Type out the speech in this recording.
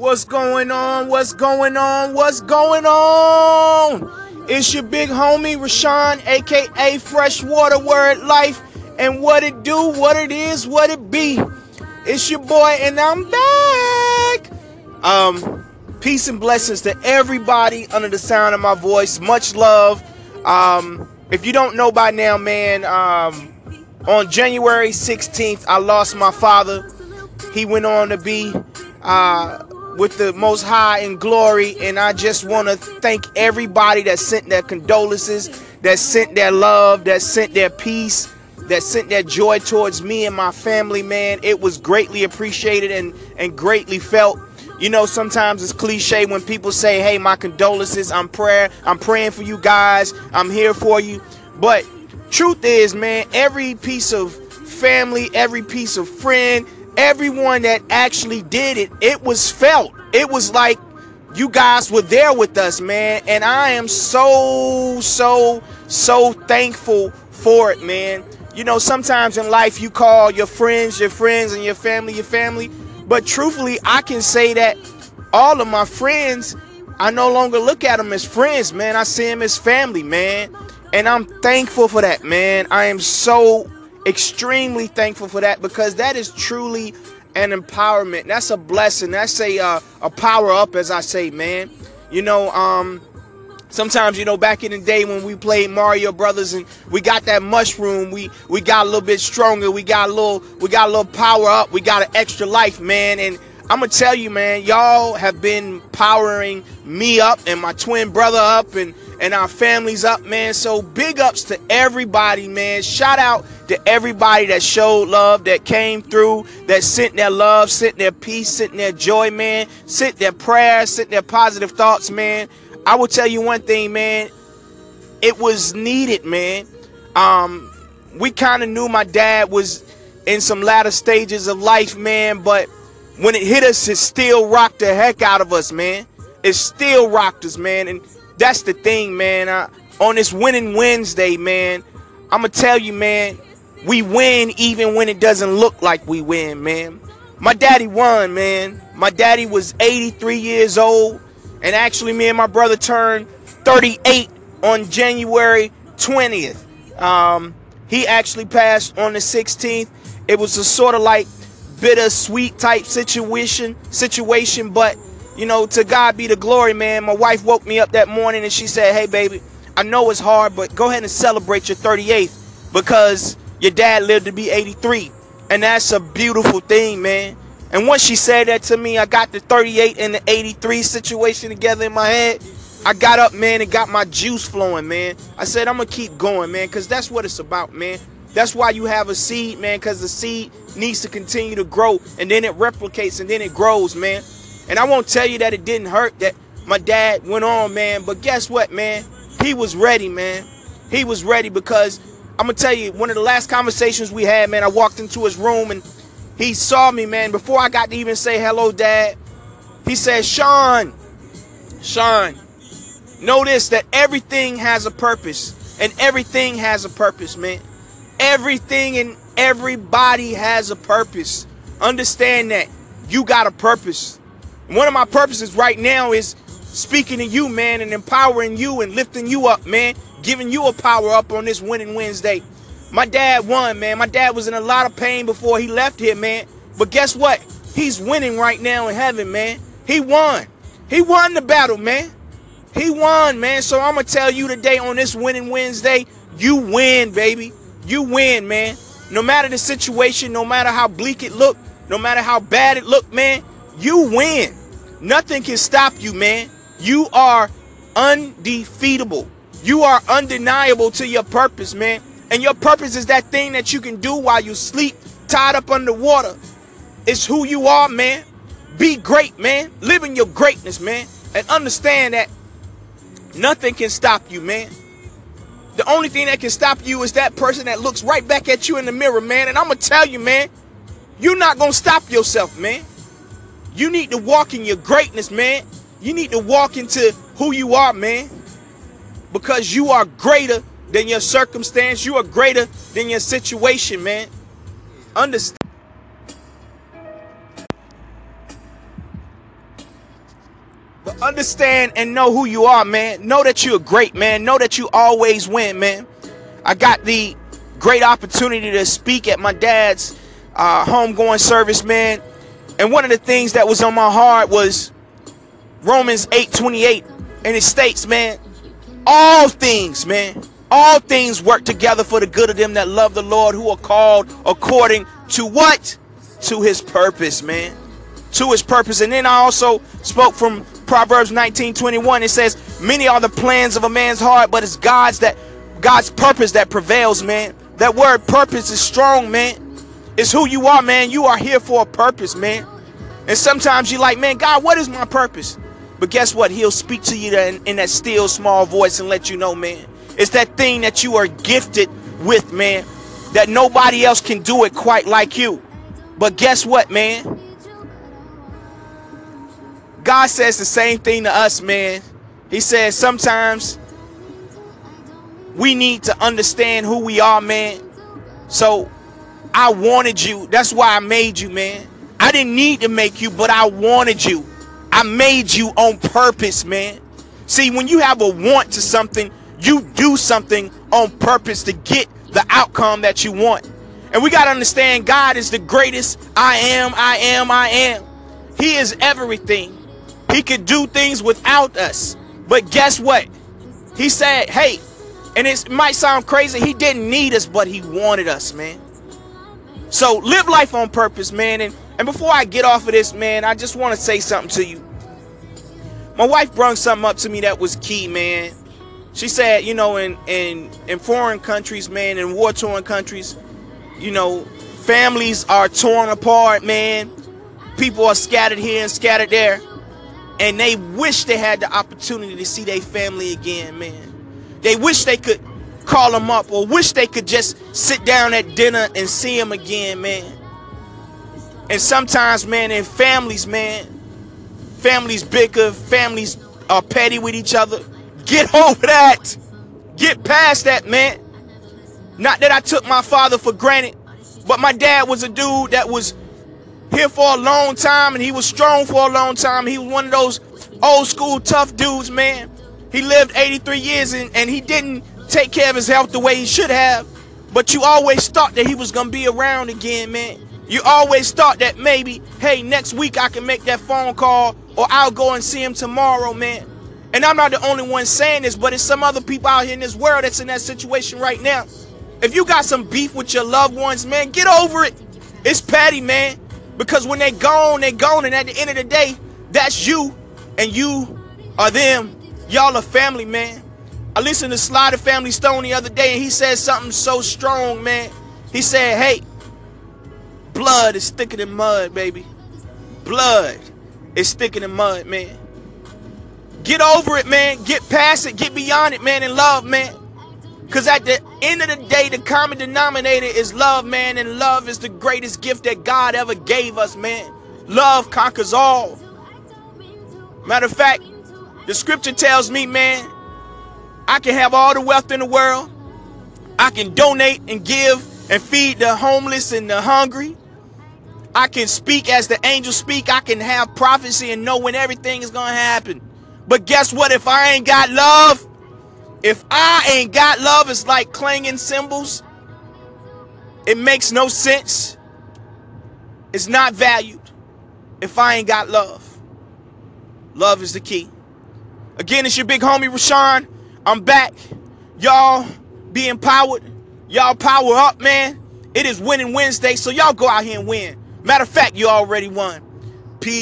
What's going on? What's going on? What's going on? It's your big homie Rashawn, aka Freshwater Word Life, and what it do, what it is, what it be. It's your boy, and I'm back. Um, peace and blessings to everybody under the sound of my voice. Much love. Um, if you don't know by now, man, um, on January 16th, I lost my father. He went on to be uh, with the Most High in glory. And I just want to thank everybody that sent their condolences, that sent their love, that sent their peace, that sent their joy towards me and my family, man. It was greatly appreciated and, and greatly felt. You know, sometimes it's cliche when people say, "Hey, my condolences. I'm prayer. I'm praying for you guys. I'm here for you." But truth is, man, every piece of family, every piece of friend, everyone that actually did it, it was felt. It was like you guys were there with us, man. And I am so, so, so thankful for it, man. You know, sometimes in life you call your friends your friends and your family your family. But truthfully, I can say that all of my friends, I no longer look at them as friends, man. I see them as family, man. And I'm thankful for that, man. I am so extremely thankful for that because that is truly an empowerment. That's a blessing. That's a uh, a power up, as I say, man. You know, um, sometimes you know back in the day when we played Mario Brothers and we got that mushroom, we we got a little bit stronger. We got a little we got a little power up. We got an extra life, man. And I'm gonna tell you, man, y'all have been powering me up and my twin brother up and and our families up, man. So big ups to everybody, man. Shout out to everybody that showed love, that came through, that sent their love, sent their peace, sent their joy, man, sent their prayers, sent their positive thoughts, man. I will tell you one thing, man. It was needed, man. Um, we kind of knew my dad was in some latter stages of life, man, but when it hit us, it still rocked the heck out of us, man. It still rocked us, man. And that's the thing, man. I, on this winning Wednesday, man, I'm going to tell you, man, we win even when it doesn't look like we win, man. My daddy won, man. My daddy was 83 years old. And actually, me and my brother turned 38 on January 20th. Um, he actually passed on the 16th. It was a sort of like bittersweet type situation, situation, but you know, to God be the glory, man. My wife woke me up that morning and she said, Hey, baby, I know it's hard, but go ahead and celebrate your 38th because your dad lived to be 83. And that's a beautiful thing, man. And once she said that to me, I got the 38 and the 83 situation together in my head. I got up, man, and got my juice flowing, man. I said, I'm going to keep going, man, because that's what it's about, man. That's why you have a seed, man, because the seed needs to continue to grow and then it replicates and then it grows, man. And I won't tell you that it didn't hurt that my dad went on, man. But guess what, man? He was ready, man. He was ready because I'm gonna tell you, one of the last conversations we had, man, I walked into his room and he saw me, man. Before I got to even say hello, dad, he said, Sean, Sean, notice that everything has a purpose. And everything has a purpose, man. Everything and everybody has a purpose. Understand that. You got a purpose. One of my purposes right now is speaking to you, man, and empowering you and lifting you up, man, giving you a power up on this winning Wednesday. My dad won, man. My dad was in a lot of pain before he left here, man. But guess what? He's winning right now in heaven, man. He won. He won the battle, man. He won, man. So I'm going to tell you today on this winning Wednesday, you win, baby. You win, man. No matter the situation, no matter how bleak it looked, no matter how bad it looked, man, you win. Nothing can stop you, man. You are undefeatable. You are undeniable to your purpose, man. And your purpose is that thing that you can do while you sleep, tied up underwater. It's who you are, man. Be great, man. Live in your greatness, man. And understand that nothing can stop you, man. The only thing that can stop you is that person that looks right back at you in the mirror, man. And I'm going to tell you, man, you're not going to stop yourself, man. You need to walk in your greatness, man. You need to walk into who you are, man. Because you are greater than your circumstance. You are greater than your situation, man. Understand. understand and know who you are, man. Know that you're great, man. Know that you always win, man. I got the great opportunity to speak at my dad's uh, homegoing service, man. And one of the things that was on my heart was Romans 8:28, and it states, man, all things, man, all things work together for the good of them that love the Lord, who are called according to what? To His purpose, man. To His purpose. And then I also spoke from Proverbs 19:21. It says, "Many are the plans of a man's heart, but it's God's that God's purpose that prevails, man." That word purpose is strong, man. It's who you are, man. You are here for a purpose, man. And sometimes you're like, man, God, what is my purpose? But guess what? He'll speak to you in, in, that still small voice and let you know, man. It's that thing that you are gifted with, man. That nobody else can do it quite like you. But guess what, man? God says the same thing to us, man. He says sometimes we need to understand who we are, man. So I wanted you. That's why I made you, man. I didn't need to make you, but I wanted you. I made you on purpose, man. See, when you have a want to something, you do something on purpose to get the outcome that you want. And we got to understand God is the greatest I am, I am, I am. He is everything. He could do things without us. But guess what? He said, hey, and it might sound crazy, he didn't need us, but he wanted us, man. So live life on purpose, man. And, and before I get off of this, man, I just want to say something to you. My wife brought something up to me that was key, man. She said, you know, in in in foreign countries, man, in war-torn countries, you know, families are torn apart, man. People are scattered here and scattered there. And they wish they had the opportunity to see their family again, man. They wish they could call them up or wish they could just sit down at dinner and see them again, man. And sometimes, man, in families, man, families bicker, families are petty with each other. Get over that. Get past that, man. Not that I took my father for granted, but my dad was a dude that was here for a long time and he was strong for a long time. He was one of those old school tough dudes, man. He lived 83 years and, and he didn't take care of his health the way he should have. But you always thought that he was to be around again, man. You always thought that maybe, hey, next week I can make that phone call or I'll go and see him tomorrow, man. And I'm not the only one saying this, but it's some other people out here in this world that's in that situation right now. If you got some beef with your loved ones, man, get over it. It's petty, man. Because when they gone, they gone. And at the end of the day, that's you and you are them. Y'all are family, man. I listened to the Family Stone the other day and he said something so strong, man. He said, hey, blood is thicker than mud, baby. Blood is thicker than mud, man. Get over it, man. Get past it. Get beyond it, man, and love, man. Because at the end of the day, the common denominator is love, man. And love is the greatest gift that God ever gave us, man. Love conquers all. Matter of fact, the scripture tells me, man, I can have all the wealth in the world. I can donate and give and feed the homeless and the hungry. I can speak as the angels speak. I can have prophecy and know when everything is going to happen. But guess what? If I ain't got love, if I ain't got love, it's like clanging cymbals. It makes no sense. It's not valued if I ain't got love. Love is the key. Again, it's your big homie Rashawn. I'm back. Y'all be empowered. Y'all power up, man. It is winning Wednesday, so y'all go out here and win. Matter of fact, you already won. Peace.